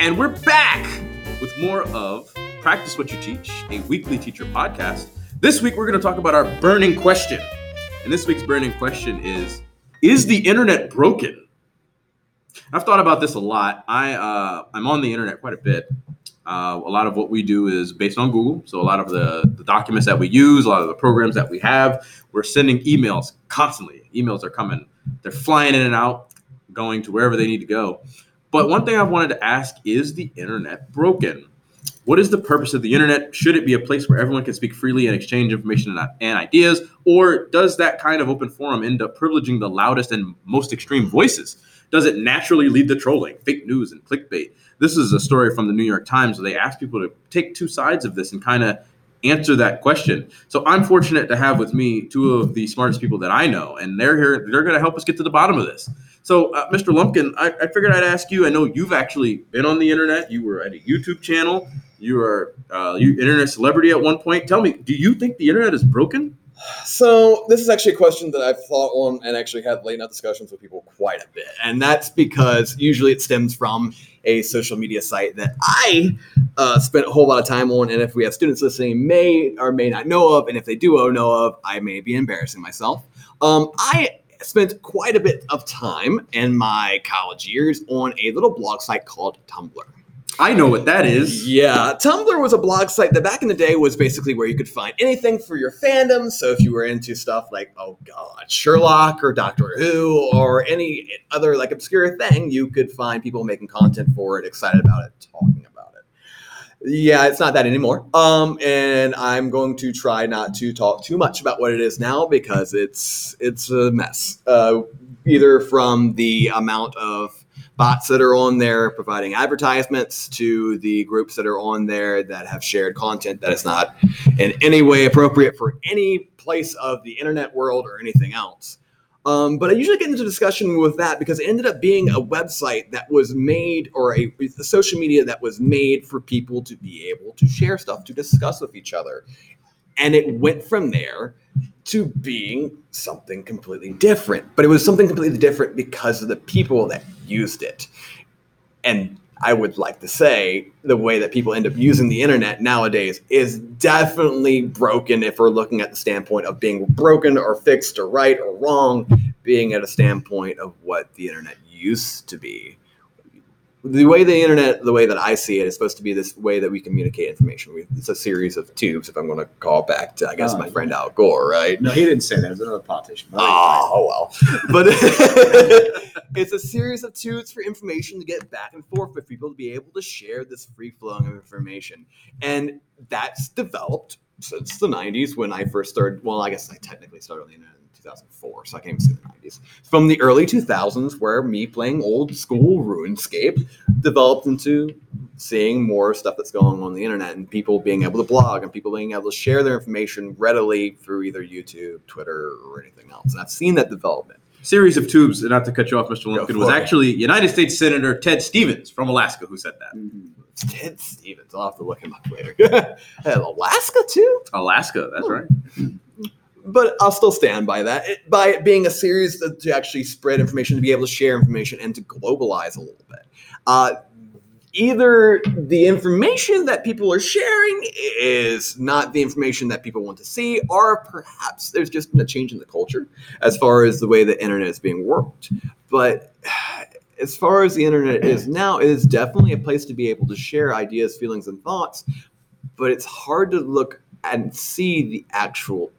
And we're back with more of Practice What You Teach, a weekly teacher podcast. This week, we're going to talk about our burning question. And this week's burning question is Is the internet broken? I've thought about this a lot. I, uh, I'm on the internet quite a bit. Uh, a lot of what we do is based on Google. So, a lot of the, the documents that we use, a lot of the programs that we have, we're sending emails constantly. Emails are coming, they're flying in and out, going to wherever they need to go. But one thing I wanted to ask is the internet broken? What is the purpose of the internet? Should it be a place where everyone can speak freely and exchange information and ideas? Or does that kind of open forum end up privileging the loudest and most extreme voices? Does it naturally lead to trolling, fake news, and clickbait? This is a story from the New York Times where they asked people to take two sides of this and kind of answer that question. So I'm fortunate to have with me two of the smartest people that I know, and they're here. They're going to help us get to the bottom of this. So, uh, Mr. Lumpkin, I, I, figured I'd ask you. I know you've actually been on the internet. You were at a YouTube channel. You were uh, you internet celebrity at one point. Tell me, do you think the internet is broken? So this is actually a question that I've thought on and actually had late night discussions with people quite a bit, and that's because usually it stems from a social media site that I uh, spent a whole lot of time on, and if we have students listening, may or may not know of, and if they do know of, I may be embarrassing myself. Um, I spent quite a bit of time in my college years on a little blog site called Tumblr. I know what that is. Yeah, Tumblr was a blog site that back in the day was basically where you could find anything for your fandom. So if you were into stuff like, oh god, Sherlock or Doctor Who or any other like obscure thing, you could find people making content for it, excited about it, talking about it. Yeah, it's not that anymore. Um, and I'm going to try not to talk too much about what it is now because it's it's a mess. Uh, either from the amount of bots that are on there providing advertisements to the groups that are on there that have shared content that is not in any way appropriate for any place of the internet world or anything else. Um, but I usually get into discussion with that because it ended up being a website that was made or a, a social media that was made for people to be able to share stuff to discuss with each other. And it went from there to being something completely different. But it was something completely different because of the people that used it. And I would like to say the way that people end up using the internet nowadays is definitely broken if we're looking at the standpoint of being broken or fixed or right or wrong, being at a standpoint of what the internet used to be the way the internet, the way that I see it, is supposed to be this way that we communicate information. We, it's a series of tubes. If I'm going to call back to, I guess, oh, my friend Al Gore, right? No, he didn't say that. It was another politician. Oh, oh well. But it's a series of tubes for information to get back and forth for people to be able to share this free flowing of information, and that's developed since the 90s when I first started. Well, I guess I technically started on the internet 2004, so I can't even say the 90s. From the early 2000s, where me playing old school RuneScape developed into seeing more stuff that's going on on the internet and people being able to blog and people being able to share their information readily through either YouTube, Twitter, or anything else. And I've seen that development. Series of tubes, and not to cut you off, Mr. Lincoln, was actually United States Senator Ted Stevens from Alaska who said that. Mm-hmm. Ted Stevens. I'll have to look him up later. Alaska too? Alaska, that's right but I'll still stand by that. It, by it being a series to, to, actually spread information, to be able to share information, and to globalize a little bit. Uh, either the information that people are sharing is not the information that people want to see, or perhaps there's just been a change in the culture as far as the way the internet is being worked. But as far as the internet is now, it is definitely a place to be able to share ideas, feelings, and thoughts. But it's hard to look and see the actual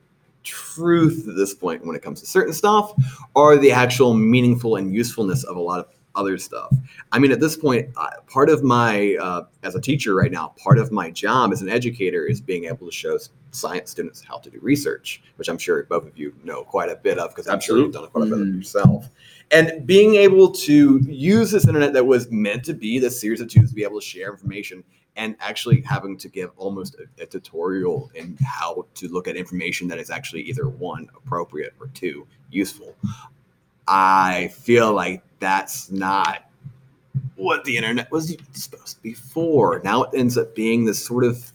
truth at this point when it comes to certain stuff or the actual meaningful and usefulness of a lot of other stuff. I mean, at this point, uh, part of my, uh, as a teacher right now, part of my job as an educator is being able to show science students how to do research, which I'm sure both of you know quite a bit of because I'm sure you've done quite a bit of mm-hmm. yourself. And being able to use this internet that was meant to be this series of tubes to be able to share information and actually having to give almost a, a, tutorial in how to look at information that is actually either one appropriate or two useful. I feel like that's not what the internet was supposed to be for. Now it ends up being this sort of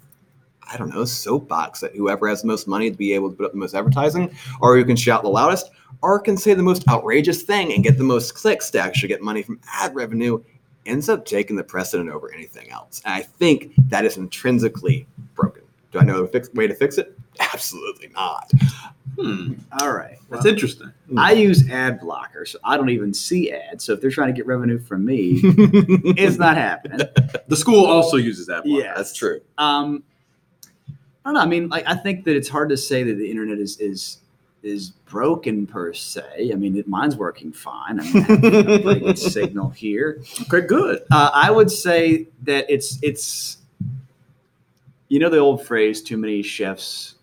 i don't know soapbox that whoever has the most money to be able to put up the most advertising or who can shout the loudest or can say the most outrageous thing and get the most clicks to actually get money from ad revenue ends up taking the precedent over anything else. And I think that is intrinsically broken. Do I know a fix, way to fix it? Absolutely not. Hmm. All right. That's interesting. I use ad blocker, so I don't even see ads. So if they're trying to get revenue from me, it's not happening. The school also uses ad blocker. Yeah. That's true. Um, I don't know. I mean, like, I think that it's hard to say that the internet is is is broken per se. I mean, it, mine's working fine. I mean, I have a signal here. Okay, good. Uh, I would say that it's it's you know the old phrase, "Too many chefs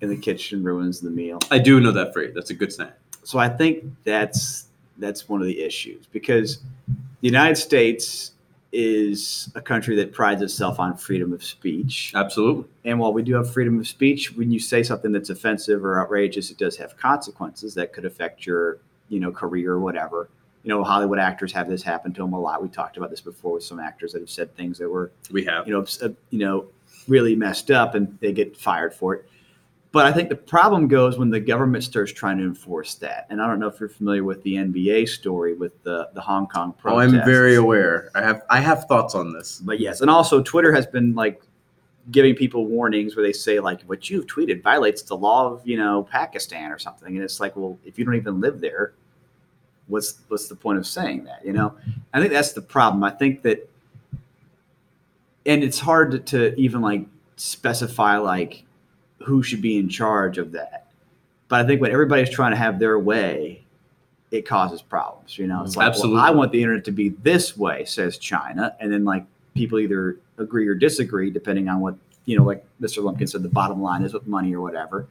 in the kitchen ruins the meal." I do know that phrase. That's a good saying. So I think that's that's one of the issues because the United States is a country that prides itself on freedom of speech. Absolutely. And while we do have freedom of speech, when you say something that's offensive or outrageous, it does have consequences that could affect your, you know, career or whatever. You know, Hollywood actors have this happen to them a lot. We talked about this before with some actors that have said things that were, We have. you know, uh, you know, really messed up, and they get fired for it. But I think the problem goes when the government starts trying to enforce that. And I don't know if you're familiar with the NBA story with the the Hong Kong protests. Oh. I'm very aware. I have I have thoughts on this. But yes, and also Twitter has been like giving people warnings where they say like what you've tweeted violates the law of you know Pakistan or something, and it's like, well, if you don't even live there, what's what's the point of saying that? You know, I think that's the problem. I think that, and it's hard to, to even like specify like who should be in charge of that. But I think when everybody's trying to have their way, it causes problems. You know, it's like, Absolutely. well, I want the internet to be this way, says China, and then like people either agree or disagree depending on what you know, like Mr. Lumpkin said, the bottom line is with money or whatever.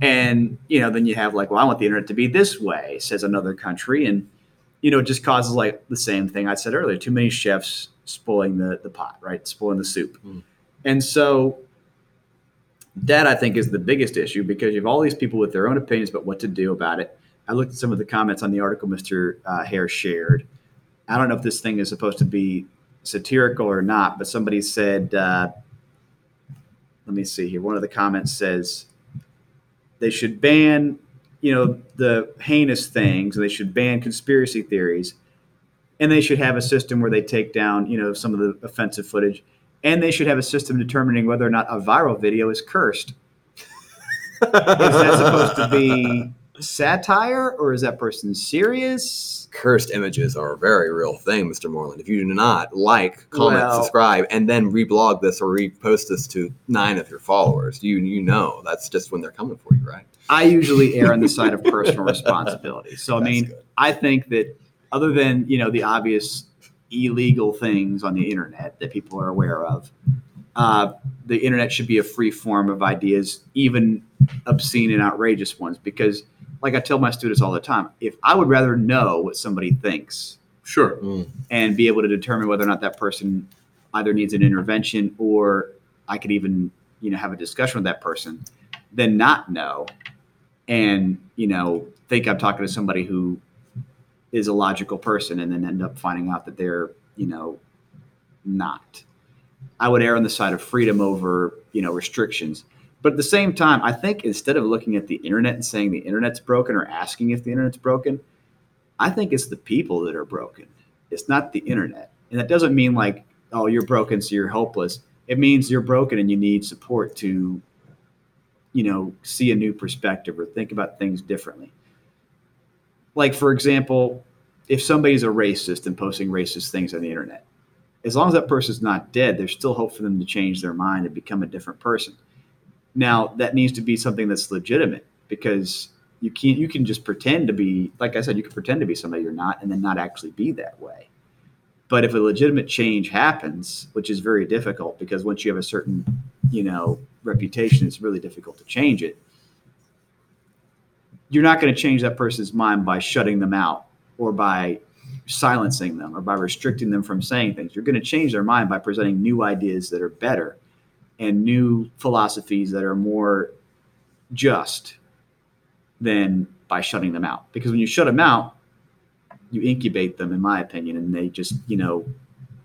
And you know, then you have like, well, I want the internet to be this way, says another country, and you know, it just causes like the same thing I said earlier: too many chefs spoiling the the pot, right? Spoiling the soup. Mm. And so that I think is the biggest issue because you have all these people with their own opinions about what to do about it. I looked at some of the comments on the article Mr. Uh, Hare shared. I don't know if this thing is supposed to be satirical or not, but somebody said, uh, let me see here. One of the comments says they should ban, you know, the heinous things, and they should ban conspiracy theories, and they should have a system where they take down, you know, some of the offensive footage, and they should have a system determining whether or not a viral video is cursed. Is that supposed to be satire, or is that person serious? Cursed images are a very real thing, Mr. Moreland. If you do not like, comment, Well- subscribe, and then reblog this or repost this to nine of your followers, you you know that's just when they're coming for you, right? I usually err on the side of personal responsibility. So I That's mean, good. I think that other than you know the obvious illegal things on the internet that people are aware of, uh, the internet should be a free form of ideas, even obscene and outrageous ones. Because, like I tell my students all the time, if I would rather know what somebody thinks Sure. Mm. and be able to determine whether or not that person either needs an intervention or I could even you know have a discussion with that person, than not know and you know think I'm talking to somebody who is a logical person and then end up finding out that they're you know not. I would err on the side of freedom over you know restrictions. But at the same time, I think instead of looking at the internet and saying the internet's broken or asking if the internet's broken, I think it's the people that are broken. It's not the internet. And that doesn't mean like, oh, you're broken, so you're hopeless. It means you're broken and you need support to, you know, see a new perspective or think about things differently. Like, for example, if somebody's a racist and posting racist things on the internet, as long as that person's not dead, there's still hope for them to change their mind and become a different person. Now, that needs to be something that's legitimate because you can't you can just pretend to be like i said you can pretend to be somebody you're not and then not actually be that way but if a legitimate change happens which is very difficult because once you have a certain you know reputation it's really difficult to change it you're not going to change that person's mind by shutting them out or by silencing them or by restricting them from saying things you're going to change their mind by presenting new ideas that are better and new philosophies that are more just than by shutting them out. Because when you shut them out, you incubate them, in my opinion, and they just, you know,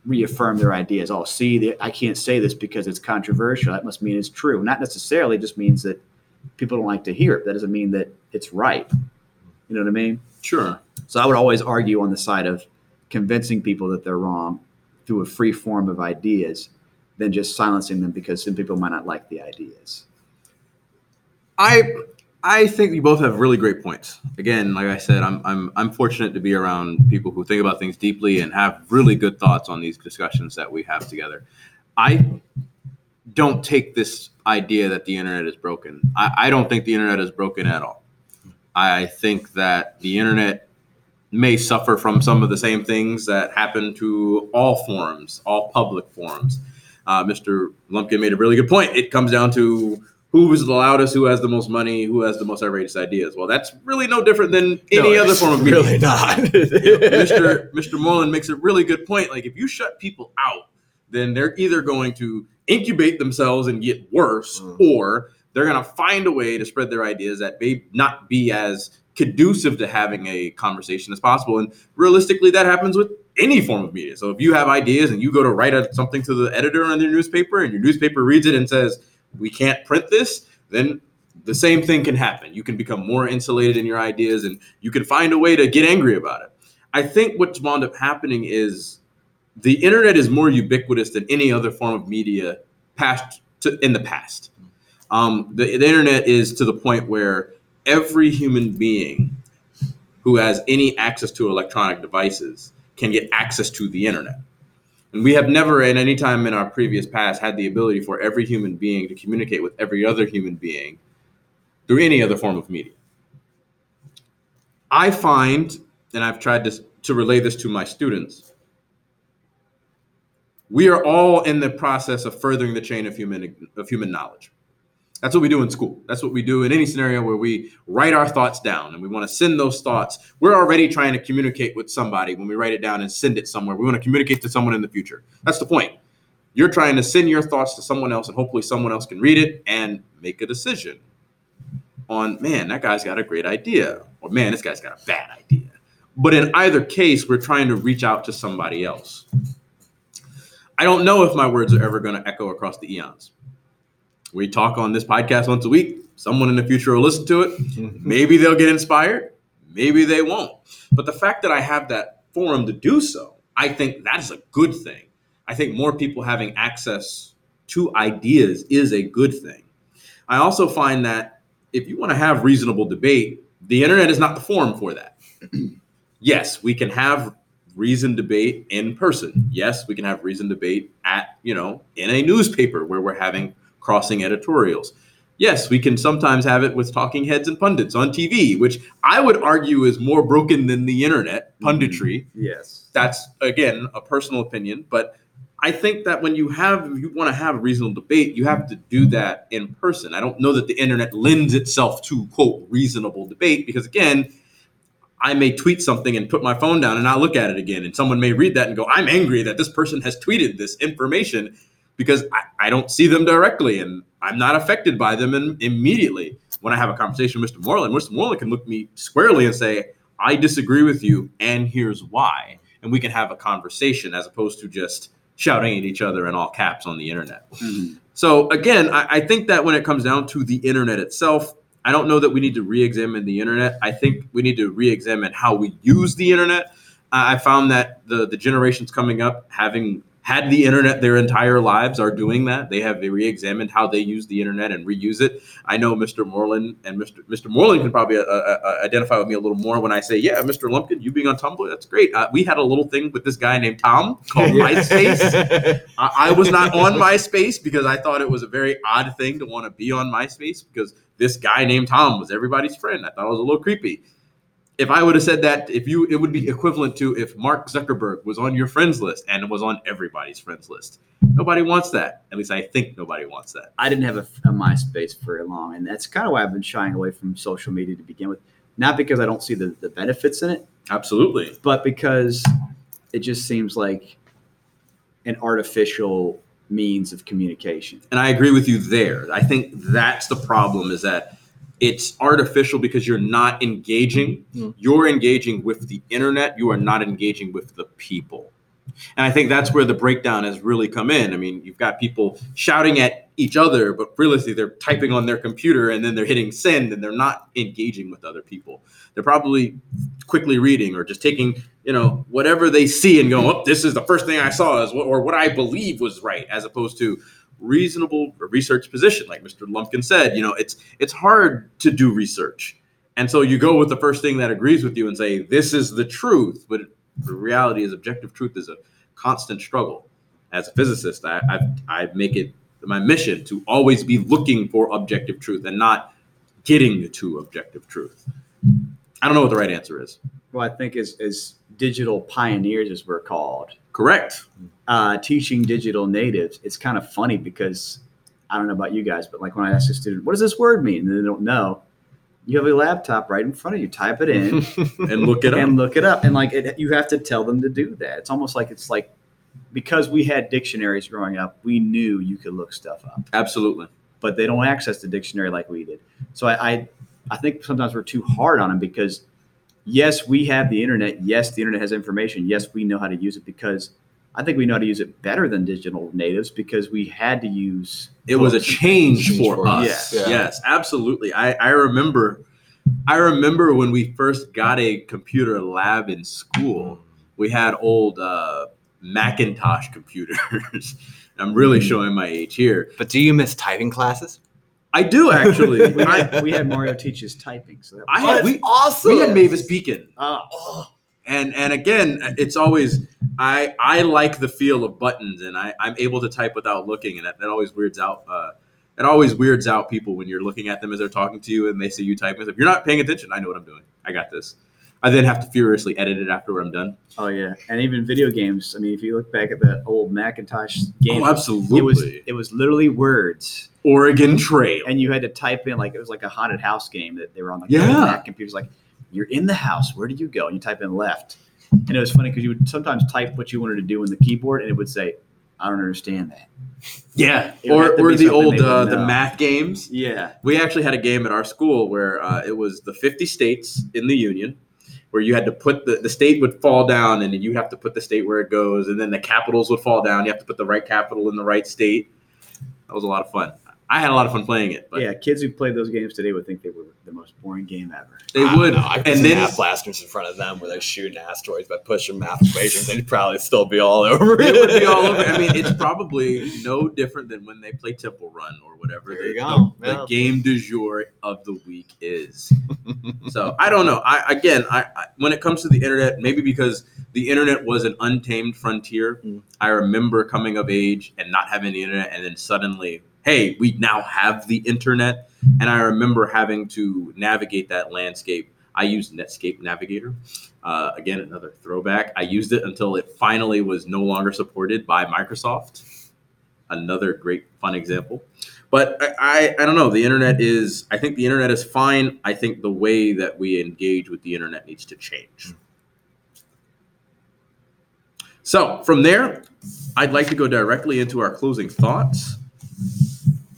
reaffirm their ideas. Oh, see, I can't say this because it's controversial. That must mean it's true. Not necessarily just means that people don't like to hear it. That doesn't mean that it's right. You know what I mean? Sure. So I would always argue on the side of convincing people that they're wrong through a free form of ideas than just silencing them because some people might not like the ideas. I I think you both have really great points. Again, like I said, I'm I'm I'm fortunate to be around people who think about things deeply and have really good thoughts on these discussions that we have together. I don't take this idea that the internet is broken. I, I don't think the internet is broken at all. I think that the internet may suffer from some of the same things that happen to all forums, all public forums. Uh, Mr. Lumpkin made a really good point. It comes down to who is the loudest, who has the most money, who has the most outrageous ideas. Well, that's really no different than any No, other form of media. Really not. Mr. Mr. Moreland makes a really good point. Like if you shut people out, then they're either going to incubate themselves and get worse, Mm. or they're going to find a way to spread their ideas that may not be as conducive to having a conversation as possible. And realistically, that happens with any form of media. So if you have ideas and you go to write a, something to the editor on your newspaper, and your newspaper reads it and says, "We can't print this," then the same thing can happen. You can become more insulated in your ideas, and you can find a way to get angry about it. I think what's wound up happening is the internet is more ubiquitous than any other form of media past to, in the past. Um, the, the internet is to the point where every human being who has any access to electronic devices can get access to the internet. And we have never, at any time in our previous past, had the ability for every human being to communicate with every other human being through any other form of media. I find, and I've tried to, to relay this to my students, we are all in the process of furthering the chain of human of human knowledge. That's what we do in school. That's what we do in any scenario where we write our thoughts down and we want to send those thoughts. We're already trying to communicate with somebody when we write it down and send it somewhere. We want to communicate to someone in the future. That's the point. You're trying to send your thoughts to someone else and hopefully someone else can read it and make a decision on, man, that guy's got a great idea or man, this guy's got a bad idea. But in either case, we're trying to reach out to somebody else. I don't know if my words are ever going to echo across the eons. We talk on this podcast once a week. Someone in the future will listen to it. Mm-hmm. Maybe they'll get inspired. Maybe they won't. But the fact that I have that forum to do so, I think that is a good thing. I think more people having access to ideas is a good thing. I also find that if you want to have reasonable debate, the internet is not the forum for that. yes, we can have reasoned debate in person. Yes, we can have reason debate at, you know, in a newspaper where we're having crossing editorials. Yes, we can sometimes have it with talking heads and pundits on TV, which I would argue is more broken than the internet punditry. Mm-hmm. Yes. That's again a personal opinion, but I think that when you have you want to have a reasonable debate, you have to do that in person. I don't know that the internet lends itself to quote reasonable debate because again, I may tweet something and put my phone down and not look at it again. And someone may read that and go, I'm angry that this person has tweeted this information because I, I don't see them directly and I'm not affected by them in, immediately. When I have a conversation with Mr. Moreland, Mr. Moreland can look me squarely and say, I disagree with you, and here's why. And we can have a conversation as opposed to just shouting at each other in all caps on the internet. Mhm. So again, I, I think that when it comes down to the internet itself, I don't know that we need to re-examine the internet. I think we need to re-examine how we use the internet. I found that the the generations coming up, having had the internet their entire lives, are doing that. They have re-examined how they use the internet and reuse it. I know Mr. Moreland and Mr. Mr. Moreland can probably uh, uh, uh, identify with me a little more when I say, "Yeah, Mr. Lumpkin, you being on Tumblr, that's great." Uh, we had a little thing with this guy named Tom called MySpace. I, I was not on MySpace because I thought it was a very odd thing to want to be on MySpace because this guy named Tom was everybody's friend. I thought it was a little creepy. If I would have said that, if you, it would be equivalent to if Mark Zuckerberg was on your friends list and was on everybody's friends list. Nobody wants that. At least I think nobody wants that. I didn't have a, a MySpace for very long, and that's kind of why I've been shying away from social media to begin with. Not because I don't see the, the benefits in it, Absolutely. but because it just seems like an artificial means of communication. and I agree with you there. I think that's the problem is that it's artificial because you're not engaging. Mm. You're engaging with the internet. You are not engaging with the people. And I think that's where the breakdown has really come in. I mean, you've got people shouting at each other, but realistically, they're typing on their computer and then they're hitting send and they're not engaging with other people. They're probably quickly reading or just taking you know whatever they see and go, "Oh, this is the first thing I saw," is what, or what I believe was right, as opposed to reasonable research position, like Mr. Lumpkin said. You know, it's it's hard to do research, and so you go with the first thing that agrees with you and say, "This is the truth," but the reality is, objective truth is a constant struggle. As a physicist, I I, I make it my mission to always be looking for objective truth and not getting to objective truth. I don't know what the right answer is. Well, I think as as digital pioneers, as we're called, Correct. Uh, teaching digital natives, it's kind of funny because I don't know about you guys, but like when I ask a student, "What does this word mean?" and they don't know, you have a laptop right in front of you. Type it in And look it up. and look it up, and like it, you have to tell them to do that. It's almost like it's like because we had dictionaries growing up, we knew you could look stuff up, Absolutely. but they don't access the dictionary like we did. So I, I, I think sometimes we're too hard on them because yes, we have the internet. Yes, the internet has information. Yes, we know how to use it because I think we know how to use it better than digital natives because we had to use. It was a change Change for for us. us. Yeah. Yes, absolutely. I, I remember I remember when we first got a computer lab in school. We had old uh, Macintosh computers. I'm really Hmm. showing my age here. But do you miss typing classes? I do actually. we, had, we had Mario teaches typing. So that I was, had we, awesome. we had Mavis Beacon. Ah, Oh, and and again it's always i i like the feel of buttons and i i'm able to type without looking and that, that always weirds out uh it always weirds out people when you're looking at them as they're talking to you and they see you typing if you're not paying attention. I know what i'm doing. I got this. I then have to furiously edit it after i'm done. Oh yeah, and even video games. I mean, if you look back at that old Macintosh game, oh absolutely. it was it was literally words, oregon trail. And you had to type in like it was like a haunted house game that they were on like Yeah. Mac computers. Like you're in the house, where do you go? And you type in left, and it was funny because you would sometimes type what you wanted to do in the keyboard, and it would say, "I don't understand that." yeah. It or, or the old uh, the math games. Yeah, we actually had a game at our school where uh, it was the 50 states in the union where you had to put the, the state would fall down and you have to put the state where it goes and then the capitals would fall down. You have to put the right capital in the right state. That was a lot of fun i had a lot of fun playing it but yeah. Kids who played those games today would think they were the most boring game ever. they I would know. I could and see then math blasters in front of them where they're shooting asteroids by pushing math equations. They'd probably still be all over it would be all over i mean it's probably no different than when they play temple run or whatever There the, you go. the, the game du jour of the week is so I don't know. I again, I, I when it comes to the internet, maybe because the internet was an untamed frontier. Mm. I remember coming of age and not having the internet, and then suddenly, hey, we now have the internet, and I remember having to navigate that landscape. I used Netscape Navigator. Uh, again, another throwback. I used it until it finally was no longer supported by Microsoft. Another great fun example but I, I, I don't know. The internet is. I think the internet is fine. I think the way that we engage with the internet needs to change. So from there, I'd like to go directly into our closing thoughts.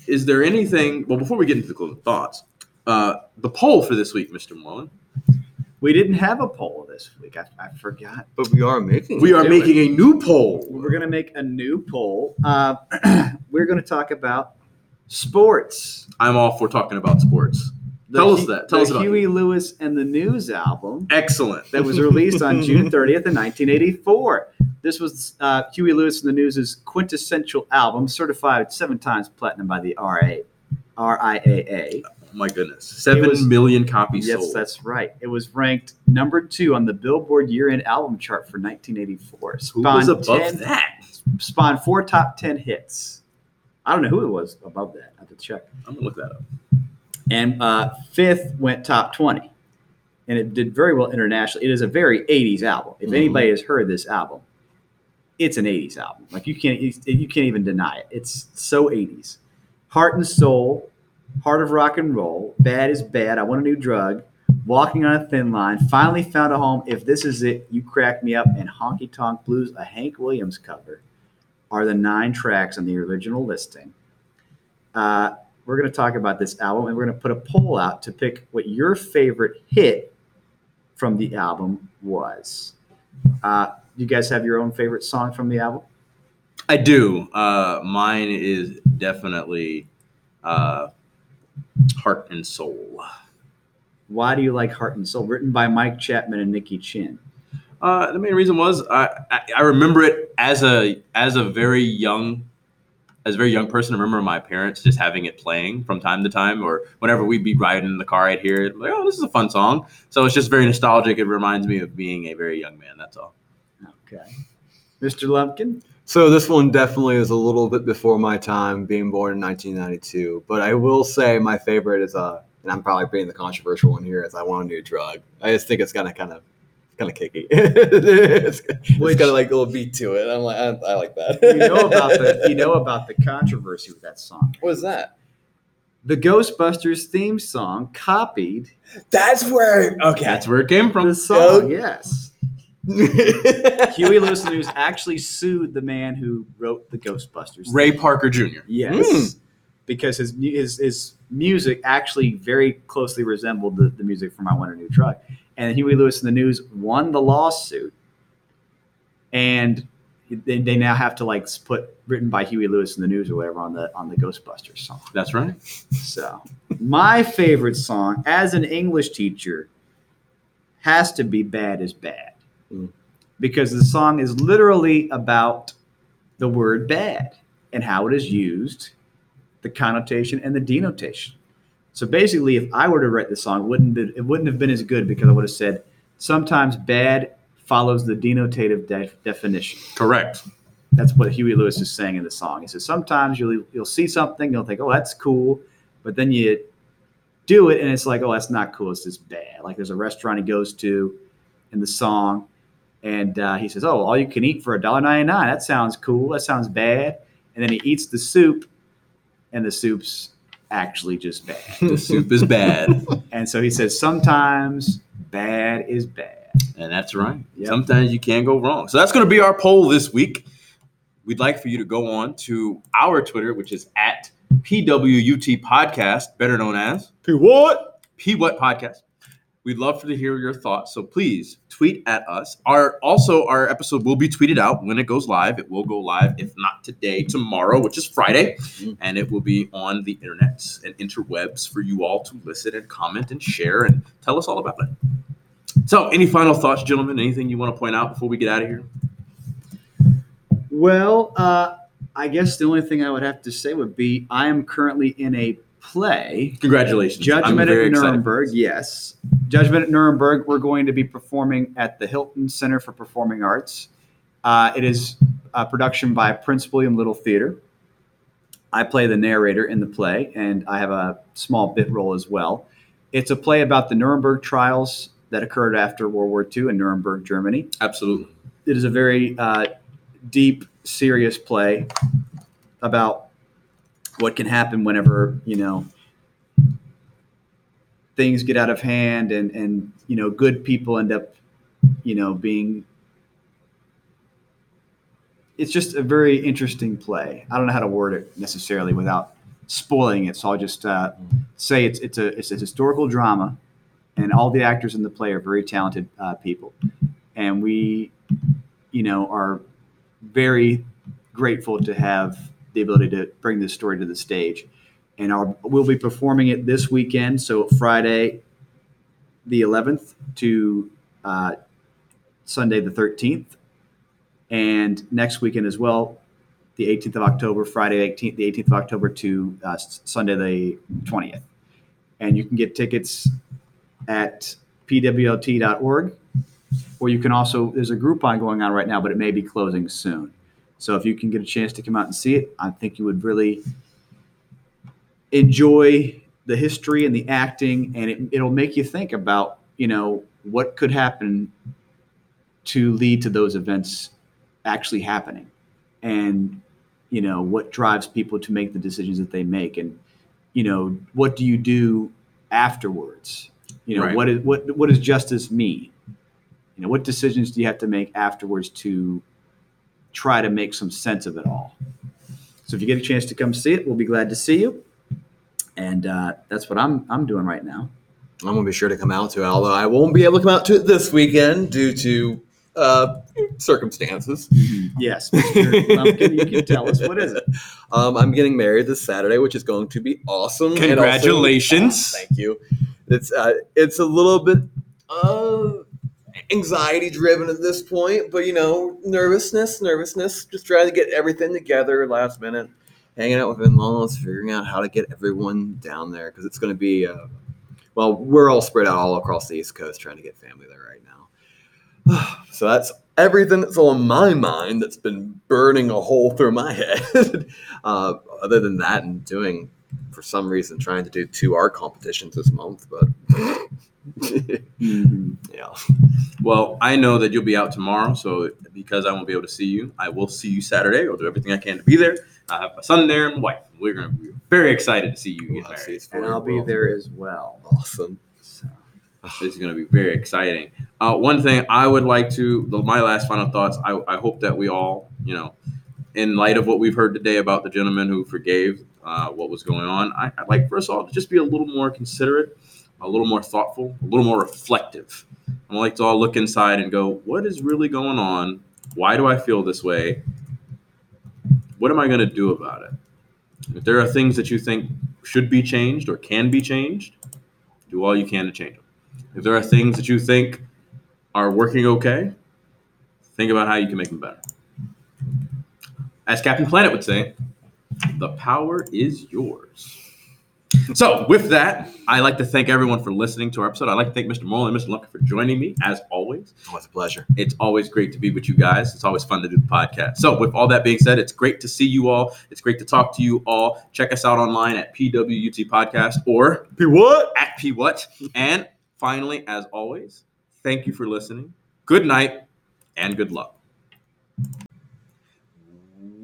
Is there anything? Well, before we get into the closing thoughts, uh, the poll for this week, Mr. Mullen. We didn't have a poll this week. I, I forgot. But we are making. We are do making a new poll. We're going to make a new poll. Uh, we're going to talk about sports. I'm all for talking about sports. The Tell us that. Tell the us about Huey Lewis and the News album Excellent. that was released on June 30th in 1984. This was uh, Huey Lewis and the News' quintessential album, certified seven times platinum by the RA, RIAA. Oh my goodness, seven was- million copies Yes, sold. that's right. It was ranked number two on the Billboard year-end album chart for 1984. Who was Spawned above 10 that? spawned four top 10 hits. I don't know who it was above that. I have to check. I'm gonna look that up. And uh, fifth went top 20. And it did very well internationally. It is a very 80s album. If Mhm. anybody has heard this album, it's an 80s album. Like you can't you can't even deny it. It's so 80s. Heart and Soul, Heart of Rock and Roll, Bad is Bad, I Want a New Drug, Walking on a Thin Line, Finally Found a Home, If This Is It, You Crack Me Up, and Honky Tonk Blues, a Hank Williams cover, are the nine tracks on the original listing. Uh, we're going to talk about this album and we're going to put a poll out to pick what your favorite hit from the album was. Uh, you guys have your own favorite song from the album? I do. Uh, mine is definitely uh, Heart and Soul. Why do you like Heart and Soul? Written by Mike Chapman and Nicky Chinn. Uh, the main reason was I, I I remember it as a as a very young as a very young person. I remember my parents just having it playing from time to time, or whenever we'd be riding in the car, I'd hear it. Like, oh, this is a fun song. So it's just very nostalgic. It reminds me of being a very young man. That's all. Okay. Mr. Lumpkin? So this one definitely is a little bit before my time, being born in 1992. But I will say my favorite is uh, and I'm probably being the controversial one here, is I want a new drug. I just think it's kind of kind of kind of kicky. it's, it's got like a little beat to it. I'm like, I, I like that. You know about the you know about the controversy with that song. what is that? The Ghostbusters theme song copied That's where okay. That's where it came from. the song. Yes. Huey Lewis and the News actually sued the man who wrote the Ghostbusters. Ray Parker Jr. Yes. Hmm. Because his, his his music actually very closely resembled the, the music from I Want a New Truck. And Huey Lewis and the News won the lawsuit. And they, they now have to like put written by Huey Lewis and the News or whatever on the on the Ghostbusters song. That's right. So, my favorite song as an English teacher has to be Bad is Bad. Mm. Because the song is literally about the word bad and how it is used, the connotation and the denotation. So basically, if I were to write the song, it wouldn't it wouldn't have been as good because I would have said sometimes bad follows the denotative de- definition. Correct. That's what Huey Lewis is saying in the song. He says sometimes you'll you'll see something, you'll think, oh, that's cool, but then you do it, and it's like, oh, that's not cool. It's just bad. Like there's a restaurant he goes to in the song, and uh, he says, oh, all you can eat for a dollar ninety nine. That sounds cool. That sounds bad. And then he eats the soup, and the soup's actually just bad. The soup is bad. and so he says sometimes bad is bad. And that's right. Yep. Sometimes you can't go wrong. So that's going to be our poll this week. We'd like for you to go on to our Twitter, which is at PWUT Podcast, better known as P what? P What Podcast. We'd love for to hear your thoughts. So please tweet at us. Our also our episode will be tweeted out when it goes live. It will go live, if not today, tomorrow, which is Friday, Mhm. and it will be on the internet and interwebs for you all to listen and comment and share and tell us all about it. So, any final thoughts, gentlemen? Anything you want to point out before we get out of here? Well, uh, I guess the only thing I would have to say would be I am currently in a play. Congratulations. I'm Judgment very at excited. Nuremberg, yes. Judgment at Nuremberg, we're going to be performing at the Hylton Center for Performing Arts. Uh, it is a production by Prince William Little Theater. I play the narrator in the play, and I have a small bit role as well. It's a play about the Nuremberg trials that occurred after World War II in Nuremberg, Germany Absolutely. it is a very uh, deep, serious play about what can happen whenever you know things get out of hand and and you know good people end up you know being it's just a very interesting play. I don't know how to word it necessarily without spoiling it so i'll just uh, say it's it's a it's a historical drama and all the actors in the play are very talented uh, people. And we you know, are very grateful to have the ability to bring this story to the stage. And our, we'll be performing it this weekend, so Friday, the 11th to uh, Sunday, the 13th, and next weekend as well, the 18th of October, Friday, 18th, the 18th of October to uh, Sunday, the 20th. And you can get tickets at pwlt.org or you can also there's a Groupon going on right now, but it may be closing soon. So if you can get a chance to come out and see it, I think you would really enjoy the history and the acting, and it, it'll make you think about you know what could happen to lead to those events actually happening, and you know what drives people to make the decisions that they make, and you know what do you do afterwards? You know Right. what is what what does justice mean? you know what decisions do you have to make afterwards to try to make some sense of it all so if you get a chance to come see it we'll be glad to see you and uh, that's what i'm i'm doing right now I'm gonna be sure to come out to it, although I won't be able to come out to it this weekend due to uh, circumstances. yes Mr. Lumpkin, you can tell us what is it Um, I'm getting married this Saturday, which is going to be awesome. and also- Congratulations. thank you. It's uh, it's a little bit uh, anxiety driven at this point, but you know, nervousness, nervousness, just trying to get everything together last minute, hanging out with in laws, figuring out how to get everyone down there because it's going to be, uh, well, we're all spread out all across the East Coast trying to get family there right now. so that's everything that's on my mind that's been burning a hole through my head. uh, other than that, and doing for some reason trying to do two art competitions this month, but Mhm. yeah. Well, I know that you'll be out tomorrow, so because I won't be able to see you, I will see you Saturday. I'll do everything I can to be there. I have my son there and my wife. We're going to be very excited to see you get married. And I'll be there as well. Awesome. So, This is going to be very exciting. Uh, one thing I would like to, my last final thoughts. I, I hope that we all, you know, in light of what we've heard today about the gentleman who forgave uh, what was going on, I, I'd like for us all to just be a little more considerate, a little more thoughtful, a little more reflective. I'd like to all look inside and go, what is really going on? Why do I feel this way? What am I going to do about it? If there are things that you think should be changed or can be changed, do all you can to change them. If there are things that you think are working okay, think about how you can make them better. As Captain Planet would say, the power is yours. So, with that, I'd like to thank everyone for listening to our episode. I'd like to thank Mr. Moore and Mr. Lumpkin for joining me, as always. Always a pleasure. It's always great to be with you guys. It's always fun to do the podcast. So, with all that being said, it's great to see you all. It's great to talk to you all. Check us out online at PWUT Podcast or Be what? at P What. And finally, as always, thank you for listening. Good night and good luck.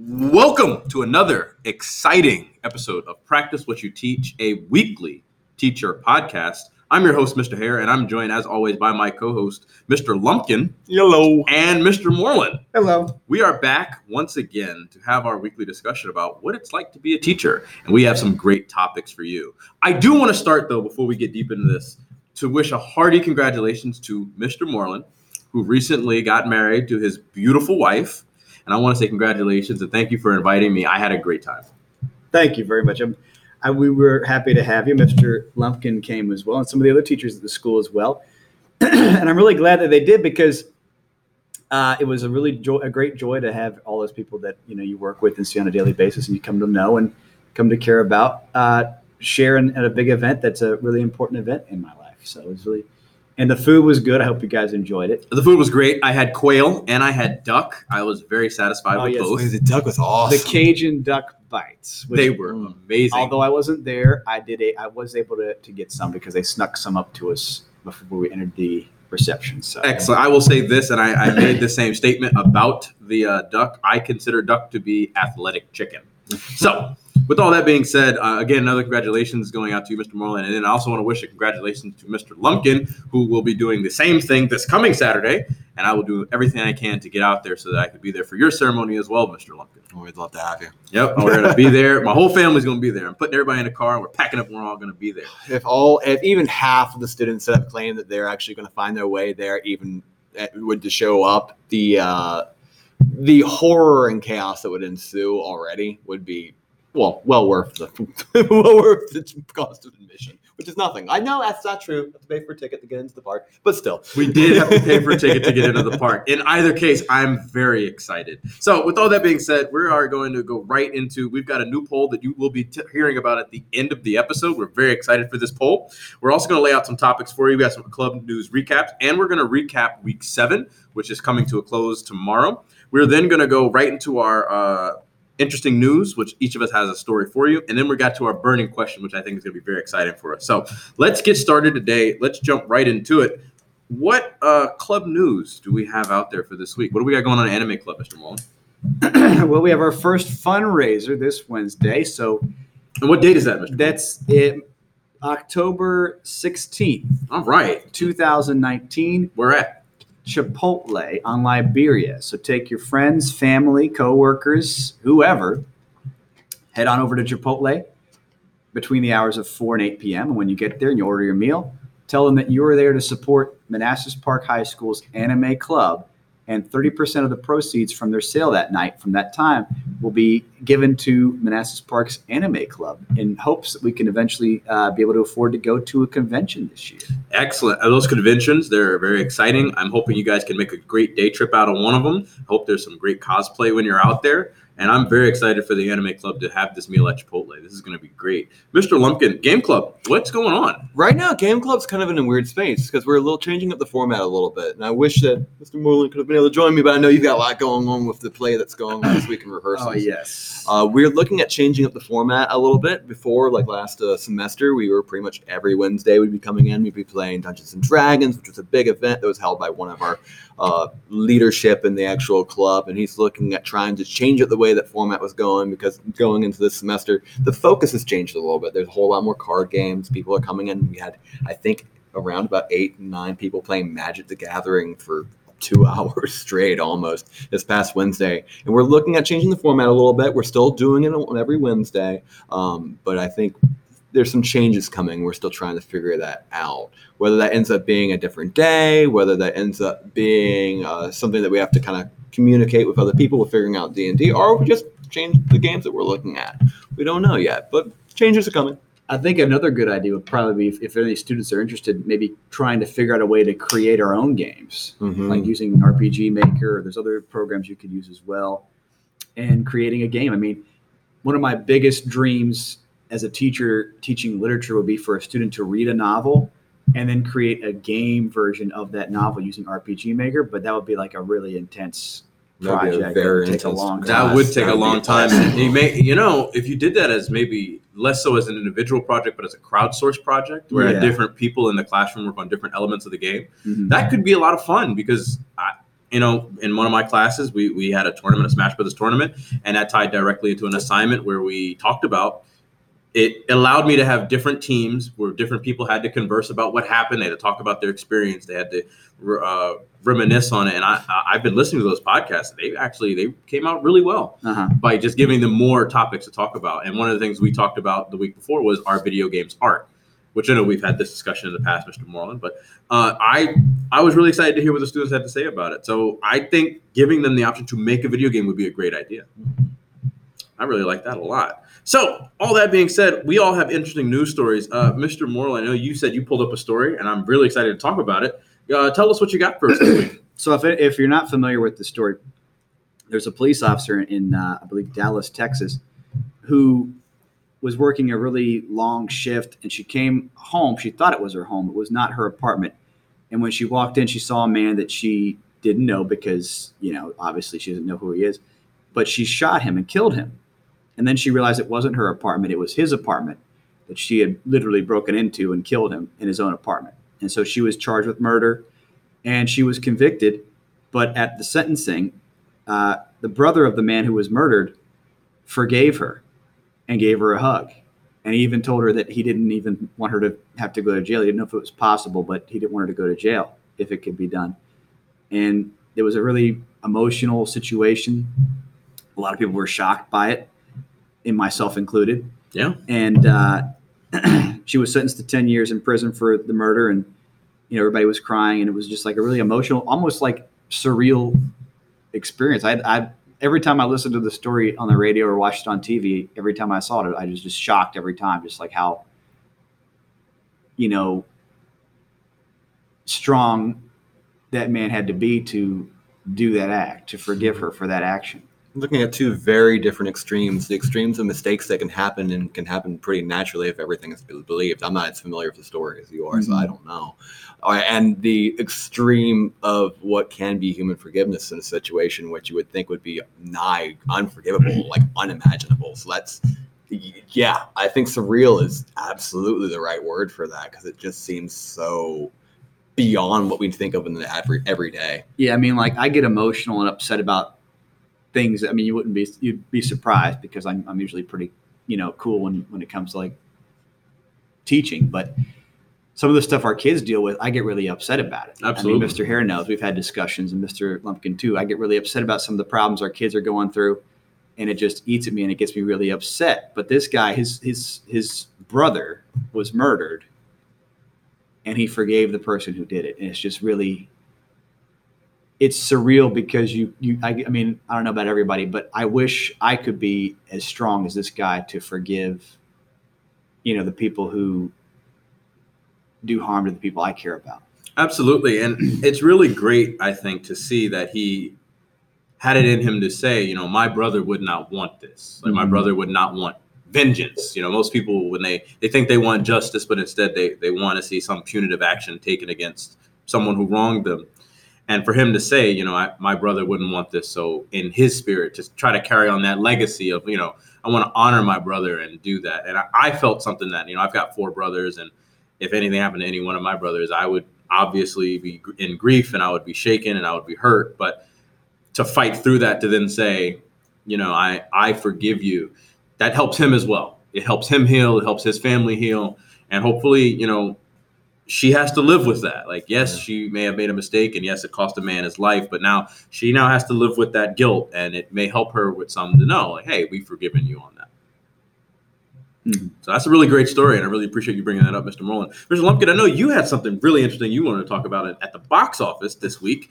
Welcome to another exciting episode of Practice What You Teach, a weekly teacher podcast. I'm your host, Mr. Hare, and I'm joined as always by my co-host, Mr. Lumpkin Hello. and Mr. Moreland. hello. We are back once again to have our weekly discussion about what it's like to be a teacher, and we have some great topics for you. I do want to start though, before we get deep into this, to wish a hearty congratulations to Mr. Moreland, who recently got married to his beautiful wife. And I want to say congratulations and thank you for inviting me. I had a great time. Thank you very much. I'm, I, we were happy to have you. Mr. Lumpkin came as well, and some of the other teachers at the school as well. and I'm really glad that they did because uh, it was a really joy, a great joy to have all those people that you know you work with and see on a daily basis, and you come to know and come to care about uh, share in, at a big event that's a really important event in my life. So it was really, and the food was good. I hope you guys enjoyed it. The food was great. I had quail and I had duck. I was very satisfied Oh, with yes. both. The duck was awesome. The Cajun duck bites. which- They were Mm. amazing. Although I wasn't there, I did a I was able to, to get some because they snuck some up to us before we entered the reception. So Excellent. I will say this, and I, I made the same statement about the uh, duck. I consider duck to be athletic chicken. So, with all that being said, uh, again, another congratulations going out to you, Mr. Moreland. And then I also want to wish a congratulations to Mr. Lumpkin, who will be doing the same thing this coming Saturday. And I will do everything I can to get out there so that I can be there for your ceremony as well, Mr. Lumpkin. We'd love to have you. Yep, we're going to be there. My whole family's going to be there. I'm putting everybody in a car and we're packing up and we're all going to be there. If all, if even half of the students that have claimed that they're actually going to find their way there, even uh, would to show up, the uh, the horror and chaos that would ensue already would be well, well worth the well worth the cost of admission, which is nothing. I know that's not true. You have to pay for a ticket to get into the park, but still, We did have to pay for a ticket to get into the park. In either case, I'm very excited. So, with all that being said, we are going to go right into. We've got a new poll that you will be t- hearing about at the end of the episode. We're very excited for this poll. We're also going to lay out some topics for you. We got some club news recaps, and we're going to recap week seven, which is coming to a close tomorrow. We're then going to go right into our. Uh, Interesting news, which each of us has a story for you. And then we got to our burning question, which I think is going to be very exciting for us. So let's get started today. Let's jump right into it. What uh, club news do we have out there for this week? What do we got going on at Anime Club, Mr. Mullen? well, we have our first fundraiser this Wednesday. So And what date is that, Mr. that's it. October 16th, All right. 2019, We're at. Chipotle on Liberia. So take your friends, family, coworkers, whoever, head on over to Chipotle between the hours of 4 and 8 p.m. And when you get there and you order your meal, tell them that you are there to support Manassas Park High School's anime club. And 30% of the proceeds from their sale that night, from that time, will be given to Manassas Parks Anime Club in hopes that we can eventually uh, be able to afford to go to a convention this year. Excellent. Those conventions, they're very exciting. I'm hoping you guys can make a great day trip out of one of them. I hope there's some great cosplay when you're out there. And I'm very excited for the Anime Club to have this meal at Chipotle. This is going to be great. Mr. Lumpkin, Game Club, what's going on? Right now, Game Club's kind of in a weird space because we're a little changing up the format a little bit, and I wish that Mr. Moreland could have been able to join me, but I know you've got a lot going on with the play that's going on this week in rehearsals. Oh, yes. Uh, we're looking at changing up the format a little bit. Before, like last uh, semester, we were pretty much every Wednesday we'd be coming in. We'd be playing Dungeons and Dragons, which was a big event that was held by one of our uh, leadership in the actual club, and he's looking at trying to change it the way that format was going because going into this semester, the focus has changed a little bit. There's a whole lot more card games. People are coming in. We had, I think, around about eight, nine people playing Magic the Gathering for two hours straight almost this past Wednesday. And we're looking at changing the format a little bit. We're still doing it on every Wednesday, um, but I think there's some changes coming. We're still trying to figure that out. Whether that ends up being a different day, whether that ends up being uh, something that we have to kind of communicate with other people, with figuring out D and D, or we just change the games that we're looking at. We don't know yet, but changes are coming. I think another good idea would probably be if, if any students are interested, maybe trying to figure out a way to create our own games, like using RPG Maker. There's other programs you could use as well, and creating a game. I mean, one of my biggest dreams as a teacher teaching literature would be for a student to read a novel and then create a game version of that novel using RPG Maker. But that would be like a really intense That'd be a project. very That would take a intense long project. time. That would take a that'd be long time. class. You may, you know, if you did that as maybe less so as an individual project, but as a crowdsourced project where Yeah. different people in the classroom work on different elements of the game, Mhm. that could be a lot of fun because I, you know, in one of my classes, we we had a tournament, a Smash Brothers tournament, and that tied directly into an assignment where we talked about. It allowed me to have different teams where different people had to converse about what happened. They had to talk about their experience. They had to uh, reminisce on it. And I, I've been listening to those podcasts. They actually they came out really well Uh-huh. by just giving them more topics to talk about. And one of the things we talked about the week before was our video games art, which I know we've had this discussion in the past, Mr. Moreland. But uh, I I was really excited to hear what the students had to say about it. So I think giving them the option to make a video game would be a great idea. I really like that a lot. So all that being said, we all have interesting news stories. Uh, Mr. Moreland, I know you said you pulled up a story, and I'm really excited to talk about it. Uh, tell us what you got for us this week. So if, if you're not familiar with the story, there's a police officer in uh, I believe Dallas, Texas, who was working a really long shift, and she came home. She thought it was her home. It was not her apartment. And when she walked in, she saw a man that she didn't know because you know obviously she doesn't know who he is, but she shot him and killed him. And then she realized it wasn't her apartment; it was his apartment that she had literally broken into and killed him in his own apartment. And so she was charged with murder and she was convicted. But at the sentencing, uh, the brother of the man who was murdered forgave her and gave her a hug. And he even told her that he didn't even want her to have to go to jail. He didn't know if it was possible, but he didn't want her to go to jail if it could be done. And it was a really emotional situation. A lot of people were shocked by it, and myself included. Yeah. and uh, she was sentenced to 10 years in prison for the murder and you know everybody was crying and it was just like a really emotional almost like surreal experience. I i every time i listened to the story on the radio or watched it on tv every time i saw it i was just shocked every time just like how you know strong that man had to be to do that act to forgive her for that action looking at two very different extremes the extremes of mistakes that can happen and can happen pretty naturally if everything is believed. I'm not as familiar with the story as you are so i mm-hmm. don't know. And the extreme of what can be human forgiveness in a situation which you would think would be nigh unforgivable mm-hmm. like unimaginable. So that's yeah i think surreal is absolutely the right word for that because it just seems so beyond what we think of in the every every day Yeah, I mean, like I get emotional and upset about things. I mean, you wouldn't be you'd be surprised because I'm I'm usually pretty you know cool when when it comes to like teaching, but some of the stuff our kids deal with, I get really upset about it. Absolutely. I mean, Mr. Hare knows we've had discussions, and Mr. Lumpkin too. I get really upset about some of the problems our kids are going through, and it just eats at me and it gets me really upset. But this guy, his his his brother was murdered, and he forgave the person who did it, and it's just really it's surreal because you you I, I mean I don't know about everybody, but I wish I could be as strong as this guy to forgive, you know, the people who do harm to the people I care about. Absolutely. And it's really great, I think, to see that he had it in him to say, you know, my brother would not want this. Like my Mhm. brother would not want vengeance. You know, most people when they they think they want justice, but instead they they want to see some punitive action taken against someone who wronged them. And for him to say, you know, I, my brother wouldn't want this, so in his spirit, to try to carry on that legacy of, you know, I want to honor my brother and do that. And I, I felt something that, you know, I've got four brothers, and if anything happened to any one of my brothers, I would obviously be in grief and I would be shaken and I would be hurt. But to fight through that, to then say, you know, I I forgive you, that helps him as well. It helps him heal. It helps his family heal, and hopefully, you know, she has to live with that. Like, yes, Yeah. she may have made a mistake, and yes, it cost a man his life, but now she now has to live with that guilt, and it may help her with some to know, like, hey, we've forgiven you on that. Mhm. So that's a really great story, and I really appreciate you bringing that up, Mr. Mullen. Mr. Lumpkin, I know you had something really interesting you wanted to talk about at- at the box office this week.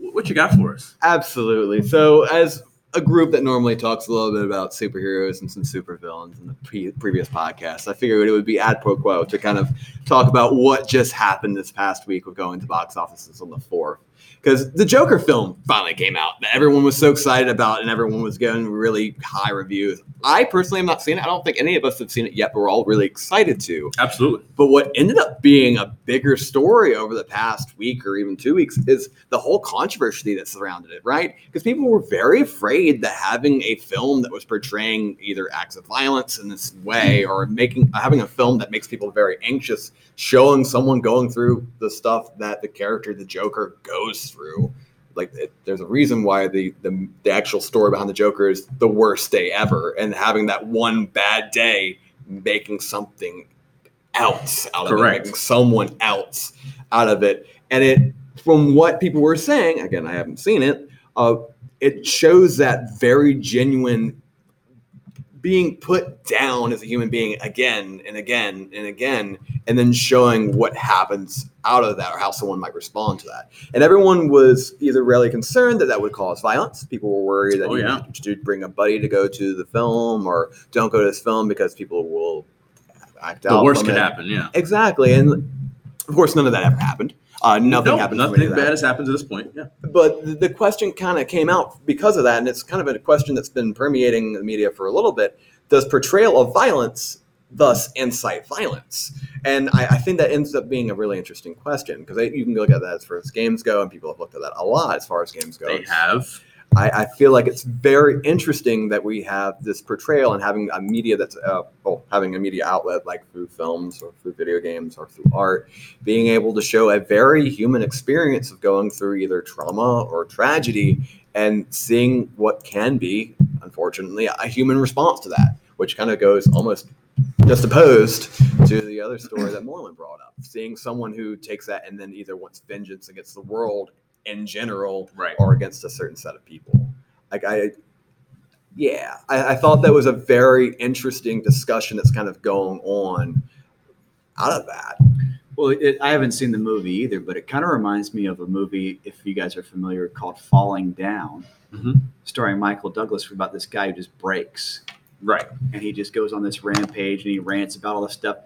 What you got for us? Absolutely. So, as a group that normally talks a little bit about superheroes and some supervillains in the pre- previous podcast, I figured it would be ad pro quo to kind of talk about what just happened this past week with going to box offices on the 4th. Because the Joker film finally came out that everyone was so excited about and everyone was getting really high reviews. I personally have not seen it. I don't think any of us have seen it yet, but we're all really excited to. Absolutely. But what ended up being a bigger story over the past week or even two weeks is the whole controversy that surrounded it, right? Because people were very afraid that having a film that was portraying either acts of violence in this way mm-hmm. or making having a film that makes people very anxious, showing someone going through the stuff that the character, the Joker, goes through. Like it, there's a reason why the, the the actual story behind the Joker is the worst day ever, and having that one bad day making something else out of Correct. it, making someone else out of it. And it, from what people were saying, again, I haven't seen it, uh, it shows that very genuine being put down as a human being again and again and again, and then showing what happens out of that or how someone might respond to that. And everyone was either really concerned that that would cause violence. People were worried that Oh, you yeah. should bring a buddy to go to the film or don't go to this film because people will act out. The worst could it. happen, yeah. Exactly, and of course, none of that ever happened. Uh, nothing Nope, happened. Nothing any of that. bad has happened to this point. Yeah. But the- the question kind of came out because of that, and it's kind of a question that's been permeating the media for a little bit. Does portrayal of violence thus incite violence? And I, I think that ends up being a really interesting question because you can look at that as far as games go, and people have looked at that a lot as far as games go. They have. I, I feel like it's very interesting that we have this portrayal and having a media that's uh, well, having a media outlet like through films or through video games or through art, being able to show a very human experience of going through either trauma or tragedy and seeing what can be, unfortunately, a human response to that, which kind of goes almost just opposed to the other story that Moreland brought up. Seeing someone who takes that and then either wants vengeance against the world in general Right. or against a certain set of people. Like I, yeah, I, I thought that was a very interesting discussion that's kind of going on out of that. Well, it, I haven't seen the movie either, but it kind of reminds me of a movie, if you guys are familiar, called Falling Down, Mhm. starring Michael Douglas, about this guy who just breaks Right. and he just goes on this rampage and he rants about all this stuff.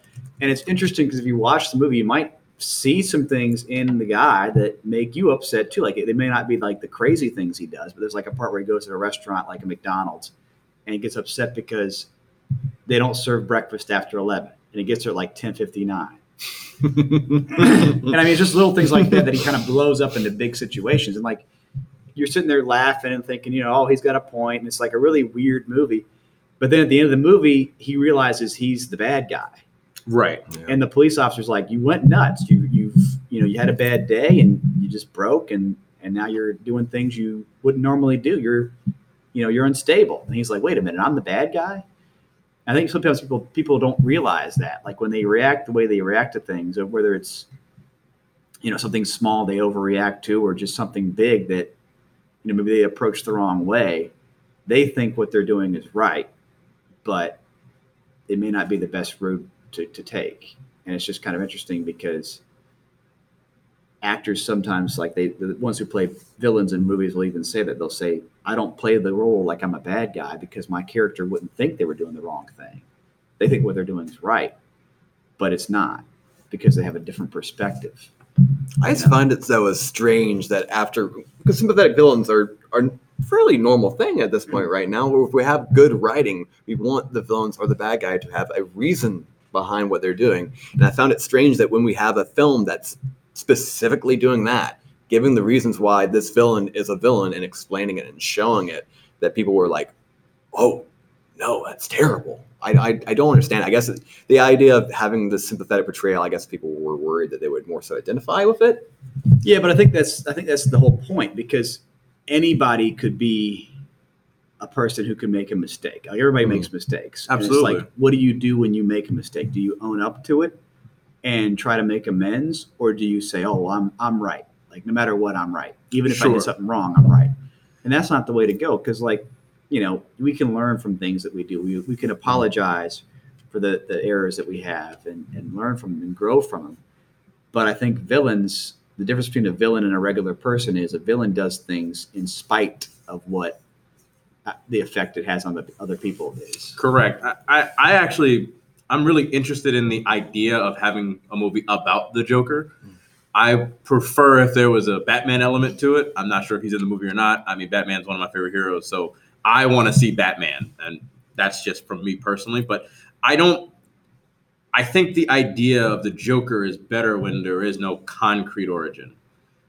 And it's interesting because if you watch the movie, you might see some things in the guy that make you upset too. Like they may not be like the crazy things he does, but there's like a part where he goes to a restaurant like a McDonald's and he gets upset because they don't serve breakfast after 11 and he gets there at like 1059 and I mean, just little things like that that he kind of blows up into big situations. And like, you're sitting there laughing and thinking, you know, oh, he's got a point, and it's like a really weird movie. But then at the end of the movie, he realizes he's the bad guy, Right. and the police officer's like, "You went nuts. You you've you know you had a bad day and you just broke, and and now you're doing things you wouldn't normally do. You're you know you're unstable." And he's like, "Wait a minute, I'm the bad guy." I think sometimes people people don't realize that. Like when they react the way they react to things, or whether it's you know something small they overreact to, or just something big that you know maybe they approach the wrong way, they think what they're doing is right, but it may not be the best route to, to take. And it's just kind of interesting because actors sometimes like they the ones who play villains in movies will even say that they'll say i don't play the role like i'm a bad guy because my character wouldn't think they were doing the wrong thing they think what they're doing is right but it's not because they have a different perspective I just find it so strange that after because sympathetic villains are are fairly normal thing at this point right now. Where if we have good writing, we want the villains or the bad guy to have a reason behind what they're doing. And I found it strange that when we have a film that's specifically doing that, giving the reasons why this villain is a villain and explaining it and showing it, that people were like, "Oh, no, that's terrible." I, I, I don't understand. I guess the idea of having the sympathetic portrayal, I guess people were worried that they would more so identify with it. Yeah, but I think that's I think that's the whole point because anybody could be a person who can make a mistake. Like everybody Mhm. makes mistakes. Absolutely. It's like, what do you do when you make a mistake? Do you own up to it and try to make amends, or do you say, "Oh, well, I'm I'm right. Like no matter what, I'm right. Even if I did something wrong, I'm right." And that's not the way to go because, like, you know, we can learn from things that we do. We we can apologize for the the errors that we have and and learn from them and grow from them. But I think villains, the difference between a villain and a regular person is a villain does things in spite of what Uh, the effect it has on the other people is. Correct. I, I, I actually, I'm really interested in the idea of having a movie about the Joker. I prefer if there was a Batman element to it. I'm not sure if he's in the movie or not. I mean, Batman's one of my favorite heroes, so I want to see Batman, and that's just from me personally. But I don't. I think the idea of the Joker is better when there is no concrete origin.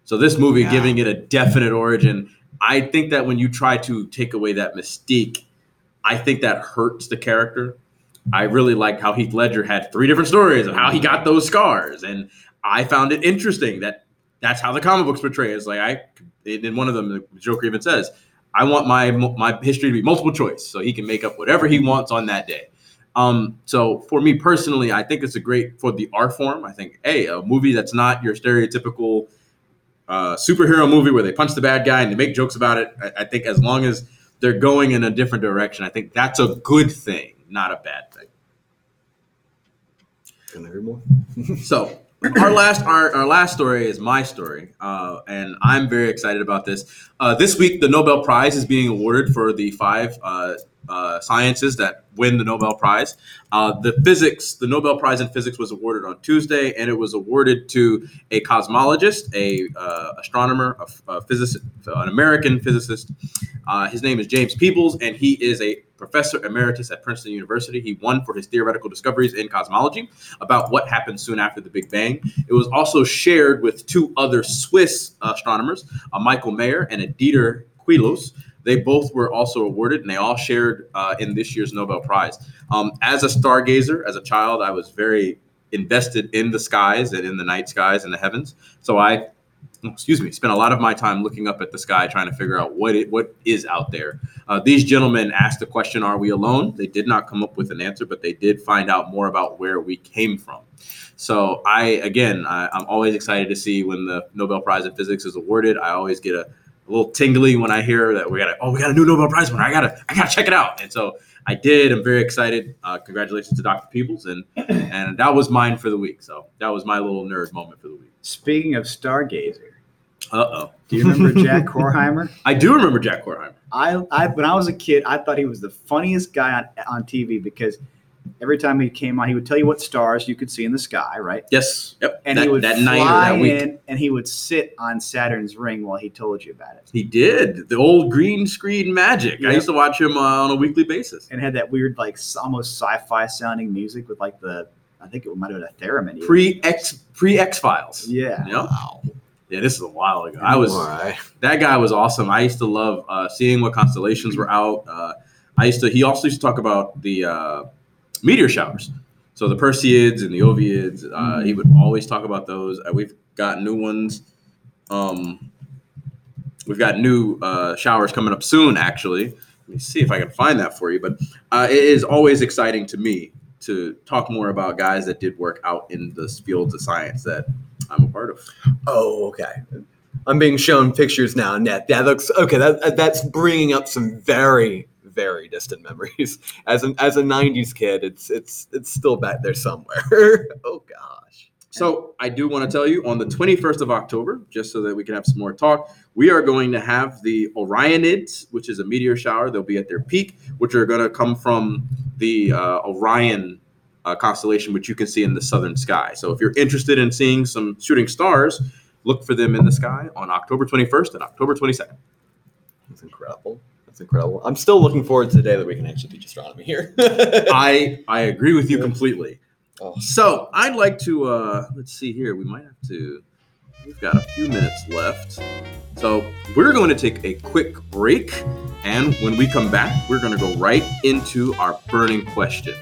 So this movie Yeah. giving it a definite origin, I think that when you try to take away that mystique, I think that hurts the character. I really liked how Heath Ledger had three different stories of how he got those scars, and I found it interesting that that's how the comic books portray it. It's like I, in one of them, the Joker even says, "I want my my history to be multiple choice, so he can make up whatever he wants on that day." Um, so for me personally, I think it's a great for the art form. I think, hey, a movie that's not your stereotypical uh, superhero movie where they punch the bad guy and they make jokes about it. I, I think as long as they're going in a different direction, I think that's a good thing, not a bad thing. Can I hear more? So our last our, our last story is my story, uh, and I'm very excited about this. Uh, this week, the Nobel Prize is being awarded for the five uh, uh, sciences that win the Nobel Prize. Uh, the physics, the Nobel Prize in physics, was awarded on Tuesday, and it was awarded to a cosmologist, a uh, astronomer, a, a physicist, an American physicist. His name is James Peebles, and he is a professor emeritus at Princeton University. He won for his theoretical discoveries in cosmology about what happened soon after the Big Bang. It was also shared with two other Swiss astronomers, a Michael Mayor and a Didier Queloz. They both were also awarded, and they all shared uh, in this year's Nobel Prize. Um, as a stargazer, as a child, I was very invested in the skies and in the night skies and the heavens. So I, excuse me, spent a lot of my time looking up at the sky, trying to figure out what it, what is out there. Uh, these gentlemen asked the question, "Are we alone?" They did not come up with an answer, but they did find out more about where we came from. So I, again, I, I'm always excited to see when the Nobel Prize in Physics is awarded. I always get a, a little tingly when I hear that we got a, oh, we got a new Nobel Prize winner. I gotta, I gotta check it out. And so I did. I'm very excited. Uh, congratulations to Dr. Peebles, and and that was mine for the week. So that was my little nerd moment for the week. Speaking of stargazer, Uh oh. do you remember Jack Horkheimer? I do remember Jack Horkheimer. I, I when I was a kid, I thought he was the funniest guy on, on TV because every time he came on, he would tell you what stars you could see in the sky, right? Yes. Yep. And that, he would that fly night or that week. in and he would sit on Saturn's ring while he told you about it. He did the old green screen magic. I used to watch him uh, on a weekly basis. And had that weird, like almost sci-fi sounding music with like the, I think it might have been a theremin. Pre X pre X Files. yeah. Yep. Wow. Yeah, this is a while ago. I was that guy was awesome. I used to love uh, seeing what constellations were out. Uh, I used to. He also used to talk about the uh, meteor showers. So the Perseids and the Oviids. Uh, He would always talk about those. Uh, we've got new ones. Um, we've got new uh, showers coming up soon. Actually, let me see if I can find that for you. But uh, it is always exciting to me to talk more about guys that did work out in the fields of science that I'm a part of. Oh, okay. I'm being shown pictures now. Net. That looks okay. That that's bringing up some very very distant memories. As an as a '90s kid, it's it's it's still back there somewhere. oh gosh. So I do want to tell you on the 21st of October, just so that we can have some more talk, we are going to have the Orionids, which is a meteor shower. They'll be at their peak, which are going to come from the uh, Orion uh, constellation, which you can see in the southern sky. So if you're interested in seeing some shooting stars, look for them in the sky on October 21st and October 22nd. That's incredible. That's incredible. I'm still looking forward to the day that we can actually teach astronomy here. I I agree with you Yeah. completely. Oh. So I'd like to uh let's see here. We might have to we've got a few minutes left. So we're going to take a quick break and when we come back, we're going to go right into our burning question.